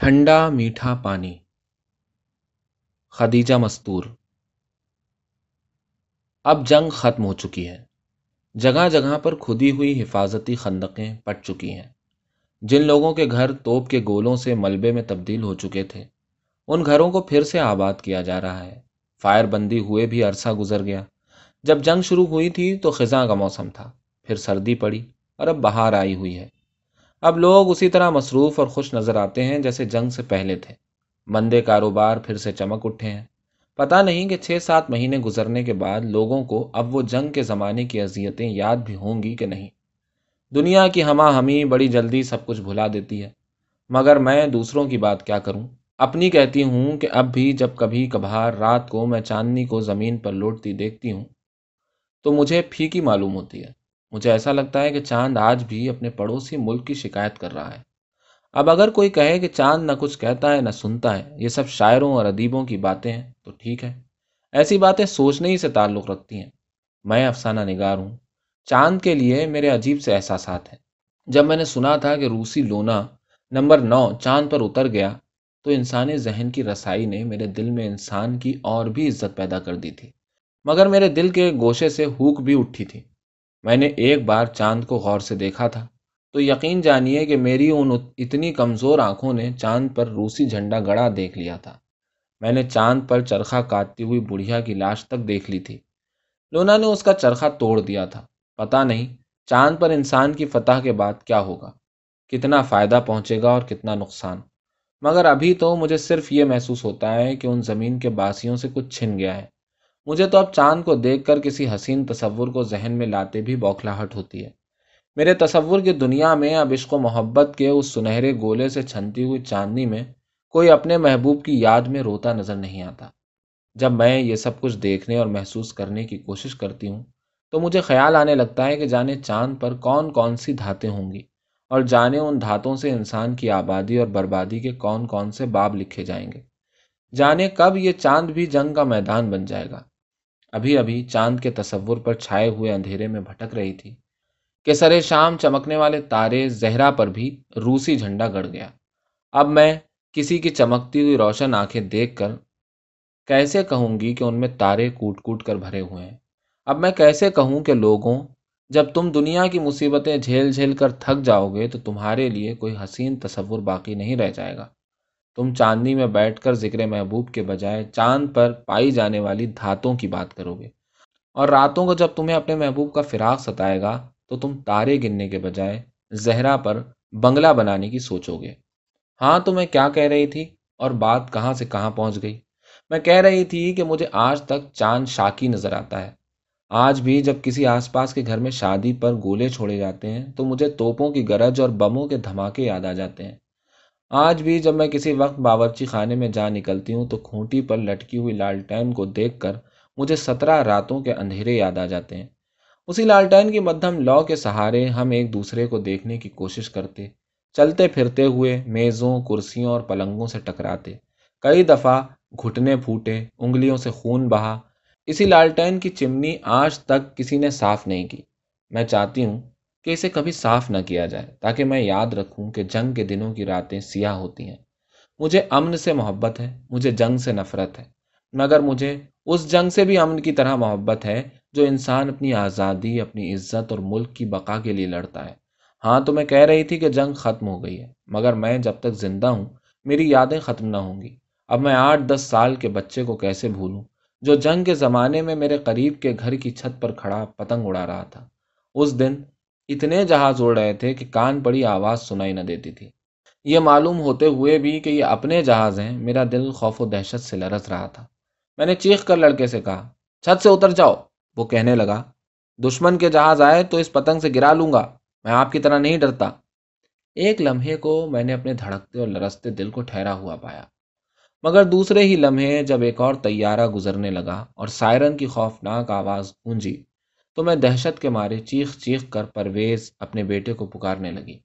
ٹھنڈا میٹھا پانی۔ خدیجہ مستور۔ اب جنگ ختم ہو چکی ہے۔ جگہ جگہ پر کھدی ہوئی حفاظتی خندقیں پٹ چکی ہیں۔ جن لوگوں کے گھر توپ کے گولوں سے ملبے میں تبدیل ہو چکے تھے، ان گھروں کو پھر سے آباد کیا جا رہا ہے۔ فائر بندی ہوئے بھی عرصہ گزر گیا۔ جب جنگ شروع ہوئی تھی تو خزاں کا موسم تھا۔ پھر سردی پڑی اور اب بہار آئی ہوئی ہے۔ اب لوگ اسی طرح مصروف اور خوش نظر آتے ہیں جیسے جنگ سے پہلے تھے۔ مندے کاروبار پھر سے چمک اٹھے ہیں۔ پتا نہیں کہ چھ سات مہینے گزرنے کے بعد لوگوں کو اب وہ جنگ کے زمانے کی اذیتیں یاد بھی ہوں گی کہ نہیں۔ دنیا کی ہما ہمی بڑی جلدی سب کچھ بھلا دیتی ہے۔ مگر میں دوسروں کی بات کیا کروں؟ اپنی کہتی ہوں کہ اب بھی جب کبھی کبھار رات کو میں چاندنی کو زمین پر لوٹتی دیکھتی ہوں تو مجھے پھیکی معلوم ہوتی ہے۔ مجھے ایسا لگتا ہے کہ چاند آج بھی اپنے پڑوسی ملک کی شکایت کر رہا ہے۔ اب اگر کوئی کہے کہ چاند نہ کچھ کہتا ہے، نہ سنتا ہے، یہ سب شاعروں اور ادیبوں کی باتیں ہیں، تو ٹھیک ہے۔ ایسی باتیں سوچنے ہی سے تعلق رکھتی ہیں۔ میں افسانہ نگار ہوں۔ چاند کے لیے میرے عجیب سے احساسات ہیں۔ جب میں نے سنا تھا کہ روسی لونا نمبر نو چاند پر اتر گیا، تو انسانی ذہن کی رسائی نے میرے دل میں انسان کی اور بھی عزت پیدا کر دی تھی۔ مگر میرے دل کے گوشے سے ہوک بھی اٹھی تھی۔ میں نے ایک بار چاند کو غور سے دیکھا تھا۔ تو یقین جانیے کہ میری ان اتنی کمزور آنکھوں نے چاند پر روسی جھنڈا گڑا دیکھ لیا تھا۔ میں نے چاند پر چرخا کاٹتی ہوئی بڑھیا کی لاش تک دیکھ لی تھی۔ لونا نے اس کا چرخا توڑ دیا تھا۔ پتا نہیں چاند پر انسان کی فتح کے بعد کیا ہوگا۔ کتنا فائدہ پہنچے گا اور کتنا نقصان۔ مگر ابھی تو مجھے صرف یہ محسوس ہوتا ہے کہ ان زمین کے باسیوں سے کچھ چھن گیا ہے۔ مجھے تو اب چاند کو دیکھ کر کسی حسین تصور کو ذہن میں لاتے بھی بوکھلاہٹ ہوتی ہے۔ میرے تصور کی دنیا میں اب عشق و محبت کے اس سنہرے گولے سے چھنتی ہوئی چاندنی میں کوئی اپنے محبوب کی یاد میں روتا نظر نہیں آتا۔ جب میں یہ سب کچھ دیکھنے اور محسوس کرنے کی کوشش کرتی ہوں، تو مجھے خیال آنے لگتا ہے کہ جانے چاند پر کون کون سی دھاتیں ہوں گی اور جانے ان دھاتوں سے انسان کی آبادی اور بربادی کے کون کون سے باب لکھے جائیں گے۔ جانے کب یہ چاند بھی جنگ کا میدان بن جائے گا۔ ابھی ابھی چاند کے تصور پر چھائے ہوئے اندھیرے میں بھٹک رہی تھی کہ سرے شام چمکنے والے تارے زہرا پر بھی روسی جھنڈا گڑ گیا۔ اب میں کسی کی چمکتی ہوئی روشن آنکھیں دیکھ کر کیسے کہوں گی کہ ان میں تارے کوٹ کوٹ کر بھرے ہوئے ہیں؟ اب میں کیسے کہوں کہ لوگوں، جب تم دنیا کی مصیبتیں جھیل جھیل کر تھک جاؤ گے تو تمہارے لیے کوئی حسین تصور باقی نہیں رہ جائے گا۔ تم چاندنی میں بیٹھ کر ذکر محبوب کے بجائے چاند پر پائی جانے والی دھاتوں کی بات کرو گے۔ اور راتوں کو جب تمہیں اپنے محبوب کا فراق ستائے گا، تو تم تارے گننے کے بجائے زہرا پر بنگلہ بنانے کی سوچو گے۔ ہاں تو میں کیا کہہ رہی تھی؟ اور بات کہاں سے کہاں پہنچ گئی؟ میں کہہ رہی تھی کہ مجھے آج تک چاند شاکی نظر آتا ہے۔ آج بھی جب کسی آس پاس کے گھر میں شادی پر گولے چھوڑے جاتے ہیں، تو مجھے توپوں کی گرج اور بموں کے دھماکے یاد آ جاتے ہیں۔ آج بھی جب میں کسی وقت باورچی خانے میں جا نکلتی ہوں تو کھونٹی پر لٹکی ہوئی لالٹین کو دیکھ کر مجھے سترہ راتوں کے اندھیرے یاد آ جاتے ہیں۔ اسی لالٹین کی مدھم لو کے سہارے ہم ایک دوسرے کو دیکھنے کی کوشش کرتے، چلتے پھرتے ہوئے میزوں، کرسیوں اور پلنگوں سے ٹکراتے۔ کئی دفعہ گھٹنے پھوٹے، انگلیوں سے خون بہا۔ اسی لالٹین کی چمنی آج تک کسی نے صاف نہیں کی۔ میں چاہتی ہوں کہ اسے کبھی صاف نہ کیا جائے، تاکہ میں یاد رکھوں کہ جنگ کے دنوں کی راتیں سیاہ ہوتی ہیں۔ مجھے امن سے محبت ہے، مجھے جنگ سے نفرت ہے، مگر مجھے اس جنگ سے بھی امن کی طرح محبت ہے جو انسان اپنی آزادی، اپنی عزت اور ملک کی بقا کے لیے لڑتا ہے۔ ہاں تو میں کہہ رہی تھی کہ جنگ ختم ہو گئی ہے، مگر میں جب تک زندہ ہوں، میری یادیں ختم نہ ہوں گی۔ اب میں آٹھ دس سال کے بچے کو کیسے بھولوں؟ جو جنگ کے زمانے میں میرے قریب کے گھر کی چھت پر کھڑا پتنگ اڑا رہا تھا۔ اس دن اتنے جہاز اڑ رہے تھے کہ کان پڑی آواز سنائی نہ دیتی تھی۔ یہ معلوم ہوتے ہوئے بھی کہ یہ اپنے جہاز ہیں، میرا دل خوف و دہشت سے لرز رہا تھا۔ میں نے چیخ کر لڑکے سے کہا، چھت سے اتر جاؤ۔ وہ کہنے لگا، دشمن کے جہاز آئے تو اس پتنگ سے گرا لوں گا، میں آپ کی طرح نہیں ڈرتا۔ ایک لمحے کو میں نے اپنے دھڑکتے اور لرستے دل کو ٹھہرا ہوا پایا۔ مگر دوسرے ہی لمحے جب ایک اور طیارہ گزرنے لگا اور سائرن کی خوفناک آواز گونجی تو میں دہشت کے مارے چیخ چیخ کر پرویز اپنے بیٹے کو پکارنے لگی۔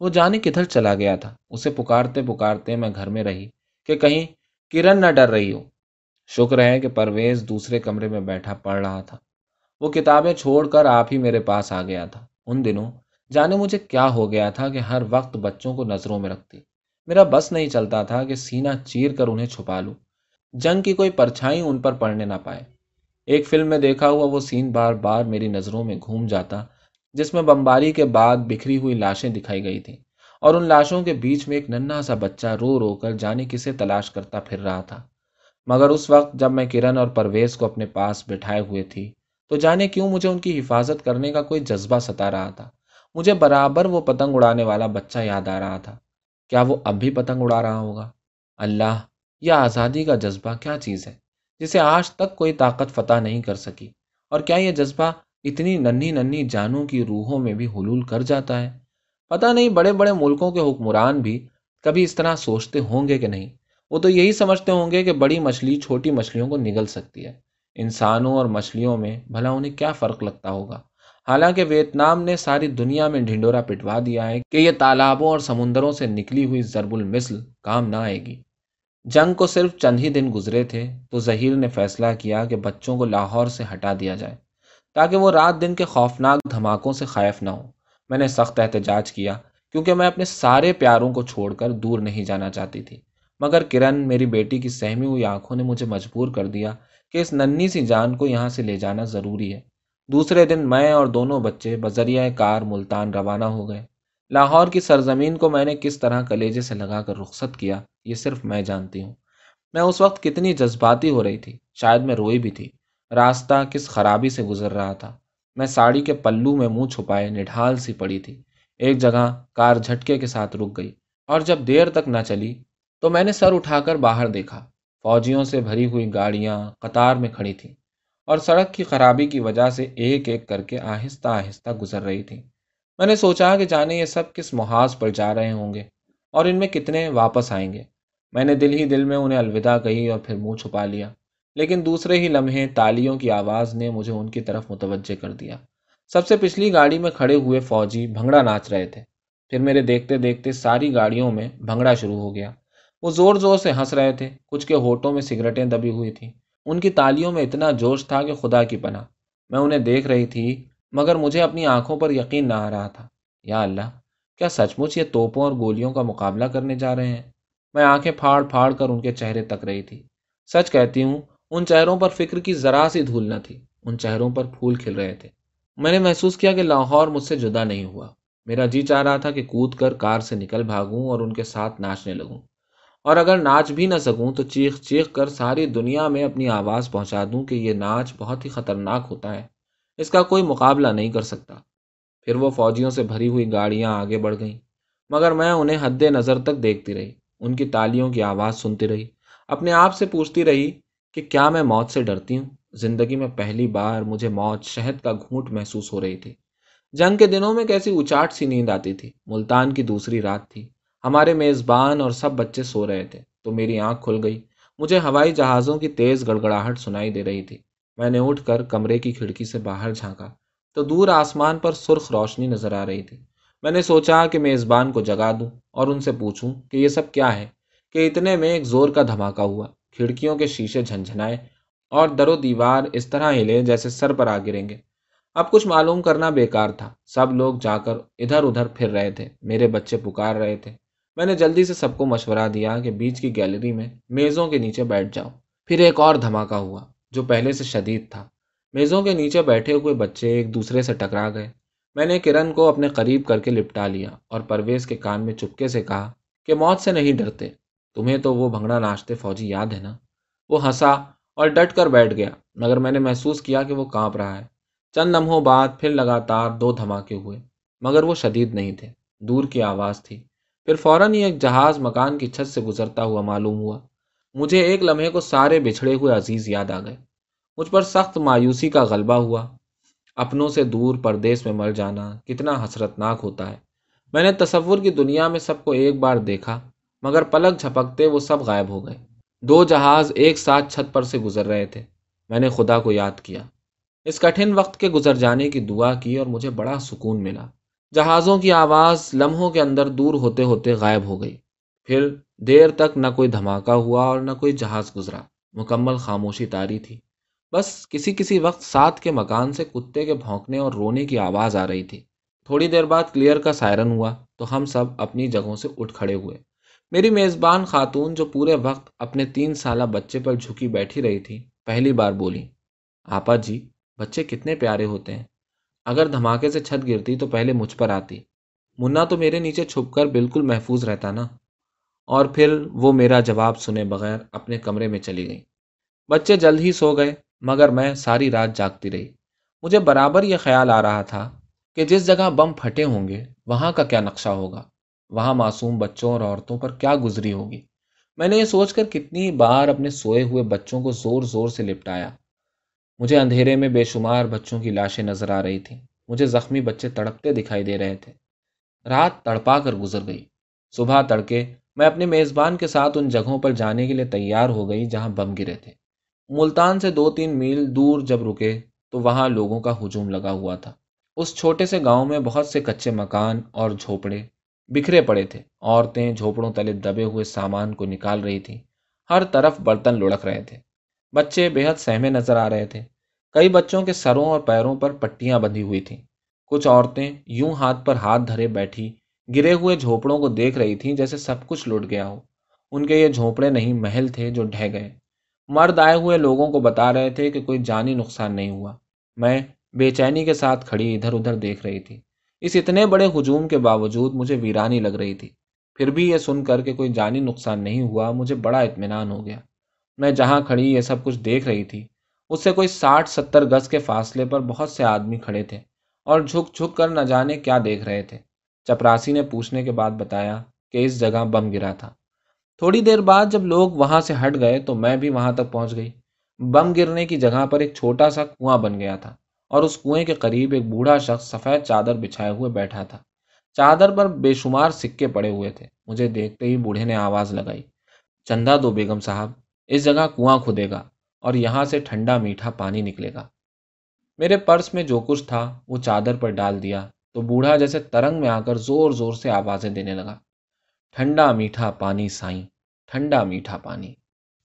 وہ جانے کدھر چلا گیا تھا۔ اسے پکارتے پکارتے میں گھر میں رہی کہ کہیں کرن نہ ڈر رہی ہو۔ شکر ہے کہ پرویز دوسرے کمرے میں بیٹھا پڑھ رہا تھا۔ وہ کتابیں چھوڑ کر آپ ہی میرے پاس آ گیا تھا۔ ان دنوں جانے مجھے کیا ہو گیا تھا کہ ہر وقت بچوں کو نظروں میں رکھتی میرا بس نہیں چلتا تھا کہ سینہ چیر کر انہیں چھپا لوں۔ جنگ کی کوئی پرچھائی ان پر پڑنے نہ پائے۔ ایک فلم میں دیکھا ہوا وہ سین بار بار میری نظروں میں گھوم جاتا، جس میں بمباری کے بعد بکھری ہوئی لاشیں دکھائی گئی تھیں، اور ان لاشوں کے بیچ میں ایک ننھا سا بچہ رو رو کر جانے کسے تلاش کرتا پھر رہا تھا۔ مگر اس وقت جب میں کرن اور پرویز کو اپنے پاس بٹھائے ہوئے تھی، تو جانے کیوں مجھے ان کی حفاظت کرنے کا کوئی جذبہ ستا رہا تھا۔ مجھے برابر وہ پتنگ اڑانے والا بچہ یاد آ رہا تھا۔ کیا وہ اب بھی پتنگ اڑا رہا ہوگا؟ اللہ، یہ آزادی کا جذبہ کیا چیز ہے؟ جسے آج تک کوئی طاقت فتح نہیں کر سکی۔ اور کیا یہ جذبہ اتنی ننھی ننھی جانوں کی روحوں میں بھی حلول کر جاتا ہے؟ پتہ نہیں بڑے بڑے ملکوں کے حکمران بھی کبھی اس طرح سوچتے ہوں گے کہ نہیں۔ وہ تو یہی سمجھتے ہوں گے کہ بڑی مچھلی چھوٹی مچھلیوں کو نگل سکتی ہے۔ انسانوں اور مچھلیوں میں بھلا انہیں کیا فرق لگتا ہوگا؟ حالانکہ ویتنام نے ساری دنیا میں ڈھنڈورا پٹوا دیا ہے کہ یہ تالابوں اور سمندروں سے نکلی ہوئی ضرب المثل کام نہ آئے گی۔ جنگ کو صرف چند ہی دن گزرے تھے تو ظہیر نے فیصلہ کیا کہ بچوں کو لاہور سے ہٹا دیا جائے تاکہ وہ رات دن کے خوفناک دھماکوں سے خائف نہ ہو میں نے سخت احتجاج کیا کیونکہ میں اپنے سارے پیاروں کو چھوڑ کر دور نہیں جانا چاہتی تھی۔ مگر کرن، میری بیٹی کی سہمی ہوئی آنکھوں نے مجھے مجبور کر دیا کہ اس ننی سی جان کو یہاں سے لے جانا ضروری ہے۔ دوسرے دن میں اور دونوں بچے بذریعہ کار ملتان روانہ ہو گئے۔ لاہور کی سرزمین کو میں نے کس طرح کلیجے سے لگا کر رخصت کیا، یہ صرف میں جانتی ہوں۔ میں اس وقت کتنی جذباتی ہو رہی تھی، شاید میں روئی بھی تھی۔ راستہ کس خرابی سے گزر رہا تھا۔ میں ساڑی کے پلو میں منہ چھپائے نڈھال سی پڑی تھی۔ ایک جگہ کار جھٹکے کے ساتھ رک گئی اور جب دیر تک نہ چلی تو میں نے سر اٹھا کر باہر دیکھا۔ فوجیوں سے بھری ہوئی گاڑیاں قطار میں کھڑی تھیں اور سڑک کی خرابی کی وجہ سے ایک ایک کر کے آہستہ آہستہ گزر رہی تھی میں نے سوچا کہ جانے یہ سب کس محاذ پر جا رہے ہوں گے اور ان میں کتنے واپس آئیں گے۔ میں نے دل ہی دل میں انہیں الوداع کہی اور پھر منہ چھپا لیا۔ لیکن دوسرے ہی لمحے تالیوں کی آواز نے مجھے ان کی طرف متوجہ کر دیا۔ سب سے پچھلی گاڑی میں کھڑے ہوئے فوجی بھنگڑا ناچ رہے تھے۔ پھر میرے دیکھتے دیکھتے ساری گاڑیوں میں بھنگڑا شروع ہو گیا۔ وہ زور زور سے ہنس رہے تھے۔ کچھ کے ہوٹوں میں سگریٹیں دبی ہوئی تھیں۔ ان کی تالیوں میں اتنا جوش تھا کہ خدا کی پناہ۔ میں انہیں دیکھ رہی تھی مگر مجھے اپنی آنکھوں پر یقین نہ آ رہا تھا۔ یا اللہ، کیا سچ مچ یہ توپوں اور گولیوں کا مقابلہ کرنے جا رہے ہیں؟ میں آنکھیں پھاڑ پھاڑ کر ان کے چہرے تک رہی تھی۔ سچ کہتی ہوں، ان چہروں پر فکر کی ذرا سی دھول نہ تھی۔ ان چہروں پر پھول کھل رہے تھے۔ میں نے محسوس کیا کہ لاہور مجھ سے جدا نہیں ہوا۔ میرا جی چاہ رہا تھا کہ کود کر کار سے نکل بھاگوں اور ان کے ساتھ ناچنے لگوں۔ اور اگر ناچ بھی نہ سکوں تو چیخ چیخ کر ساری دنیا میں اپنی آواز پہنچا دوں کہ یہ ناچ بہت ہی خطرناک ہوتا ہے۔ اس کا کوئی مقابلہ نہیں کر سکتا۔ پھر وہ فوجیوں سے بھری ہوئی گاڑیاں آگے بڑھ گئیں۔ مگر میں انہیں حد نظر تک دیکھتی رہی۔ ان کی تالیوں کی آواز سنتی رہی۔ اپنے آپ سے پوچھتی رہی کہ کیا میں موت سے ڈرتی ہوں؟ زندگی میں پہلی بار مجھے موت شہد کا گھونٹ محسوس ہو رہی تھی۔ جنگ کے دنوں میں کیسی اچاٹ سی نیند آتی تھی۔ ملتان کی دوسری رات تھی۔ ہمارے میزبان اور سب بچے سو رہے تھے۔ تو میری آنکھ کھل گئی۔ مجھے ہوائی جہازوں کی تیز گڑگڑاہٹ سنائی دے رہی تھی۔ میں نے اٹھ کر کمرے کی کھڑکی سے باہر جھانکا تو دور آسمان پر سرخ روشنی نظر آ رہی تھی۔ میں نے سوچا کہ میزبان کو جگا دوں اور ان سے پوچھوں کہ یہ سب کیا ہے کہ اتنے میں ایک زور کا دھماکہ ہوا، کھڑکیوں کے شیشے جھنجھنائے اور در و دیوار اس طرح ہلے جیسے سر پر آ گریں گے۔ اب کچھ معلوم کرنا بیکار تھا۔ سب لوگ جا کر ادھر ادھر پھر رہے تھے۔ میرے بچے پکار رہے تھے۔ میں نے جلدی سے سب کو مشورہ دیا کہ بیچ کی گیلری میں میزوں کے نیچے بیٹھ جاؤ۔ پھر ایک اور دھماکہ ہوا۔ جو پہلے سے شدید تھا۔ میزوں کے نیچے بیٹھے ہوئے بچے ایک دوسرے سے ٹکرا گئے۔ میں نے کرن کو اپنے قریب کر کے لپٹا لیا اور پرویز کے کان میں چپکے سے کہا کہ موت سے نہیں ڈرتے، تمہیں تو وہ بھنگڑا ناچتے فوجی یاد ہے نا؟ وہ ہنسا اور ڈٹ کر بیٹھ گیا، مگر میں نے محسوس کیا کہ وہ کانپ رہا ہے۔ چند لمحوں بعد پھر لگاتار دو دھماکے ہوئے، مگر وہ شدید نہیں تھے، دور کی آواز تھی۔ پھر فوراً ہی ایک جہاز مکان کی چھت سے گزرتا ہوا معلوم ہوا مجھے ایک لمحے کو سارے بچھڑے ہوئے عزیز یاد آ گئے۔ مجھ پر سخت مایوسی کا غلبہ ہوا۔ اپنوں سے دور پردیس میں مر جانا کتنا حسرت ناک ہوتا ہے۔ میں نے تصور کی دنیا میں سب کو ایک بار دیکھا، مگر پلک جھپکتے وہ سب غائب ہو گئے۔ دو جہاز ایک ساتھ چھت پر سے گزر رہے تھے۔ میں نے خدا کو یاد کیا۔ اس کٹھن وقت کے گزر جانے کی دعا کی اور مجھے بڑا سکون ملا۔ جہازوں کی آواز لمحوں کے اندر دور ہوتے ہوتے غائب ہو گئی۔ پھر دیر تک نہ کوئی دھماکہ ہوا اور نہ کوئی جہاز گزرا۔ مکمل خاموشی تاری تھی۔ بس کسی کسی وقت ساتھ کے مکان سے کتے کے بھونکنے اور رونے کی آواز آ رہی تھی۔ تھوڑی دیر بعد کلیئر کا سائرن ہوا تو ہم سب اپنی جگہوں سے اٹھ کھڑے ہوئے۔ میری میزبان خاتون جو پورے وقت اپنے تین سالہ بچے پر جھکی بیٹھی رہی تھی، پہلی بار بولی، آپا جی بچے کتنے پیارے ہوتے ہیں۔ اگر دھماکے سے چھت گرتی تو پہلے مجھ پر آتی۔ منا تو میرے نیچے چھپ کر بالکل محفوظ رہتا نا؟ اور پھر وہ میرا جواب سنے بغیر اپنے کمرے میں چلی گئی۔ بچے جلد ہی سو گئے، مگر میں ساری رات جاگتی رہی۔ مجھے برابر یہ خیال آ رہا تھا کہ جس جگہ بم پھٹے ہوں گے، وہاں کا کیا نقشہ ہوگا؟ وہاں معصوم بچوں اور عورتوں پر کیا گزری ہوگی؟ میں نے یہ سوچ کر کتنی بار اپنے سوئے ہوئے بچوں کو زور زور سے لپٹایا۔ مجھے اندھیرے میں بے شمار بچوں کی لاشیں نظر آ رہی تھیں۔ مجھے زخمی بچے تڑپتے دکھائی دے رہے تھے۔ رات تڑپا کر گزر گئی۔ صبح تڑکے میں اپنے میزبان کے ساتھ ان جگہوں پر جانے کے لیے تیار ہو گئی جہاں بم گرے تھے۔ ملتان سے دو تین میل دور جب رکے تو وہاں لوگوں کا ہجوم لگا ہوا تھا۔ اس چھوٹے سے گاؤں میں بہت سے کچے مکان اور جھوپڑے بکھرے پڑے تھے۔ عورتیں جھوپڑوں تلے دبے ہوئے سامان کو نکال رہی تھیں۔ ہر طرف برتن لڑک رہے تھے۔ بچے بے حد سہمے نظر آ رہے تھے۔ کئی بچوں کے سروں اور پیروں پر پٹیاں بندھی ہوئی تھیں۔ کچھ عورتیں یوں ہاتھ پر ہاتھ دھرے بیٹھی گرے ہوئے جھوپڑوں کو دیکھ رہی تھیں جیسے سب کچھ لٹ گیا ہو۔ ان کے یہ جھوپڑے نہیں، محل تھے جو ڈھہ گئے۔ مرد آئے ہوئے لوگوں کو بتا رہے تھے کہ کوئی جانی نقصان نہیں ہوا۔ میں بے چینی کے ساتھ کھڑی ادھر ادھر دیکھ رہی تھی۔ اس اتنے بڑے ہجوم کے باوجود مجھے ویرانی لگ رہی تھی۔ پھر بھی یہ سن کر کے کوئی جانی نقصان نہیں ہوا، مجھے بڑا اطمینان ہو گیا۔ میں جہاں کھڑی یہ سب کچھ دیکھ رہی تھی، اس سے کوئی ساٹھ ستر گز کے فاصلے پر بہت سے آدمی کھڑے تھے اور جھک جھک کر نہ جانے کیا دیکھ رہے تھے۔ چپراسی نے پوچھنے کے بعد بتایا کہ اس جگہ بم گرا تھا۔ تھوڑی دیر بعد جب لوگ وہاں سے ہٹ گئے تو میں بھی وہاں تک پہنچ گئی۔ بم گرنے کی جگہ پر ایک چھوٹا سا کنواں بن گیا تھا اور اس کنویں کے قریب ایک بوڑھا شخص سفید چادر بچھائے ہوئے بیٹھا تھا۔ چادر پر بے شمار سکے پڑے ہوئے تھے۔ مجھے دیکھتے ہی بوڑھے نے آواز لگائی، چندہ دو بیگم صاحب، اس جگہ کنواں کھدے گا اور یہاں سے ٹھنڈا میٹھا پانی نکلے گا۔ میرے پرس میں جو کچھ تھا وہ چادر پر ڈال دیا۔ تو بوڑھا جیسے ترنگ میں آ کر زور زور سے آوازیں دینے لگا۔ ٹھنڈا میٹھا پانی سائیں، ٹھنڈا میٹھا پانی۔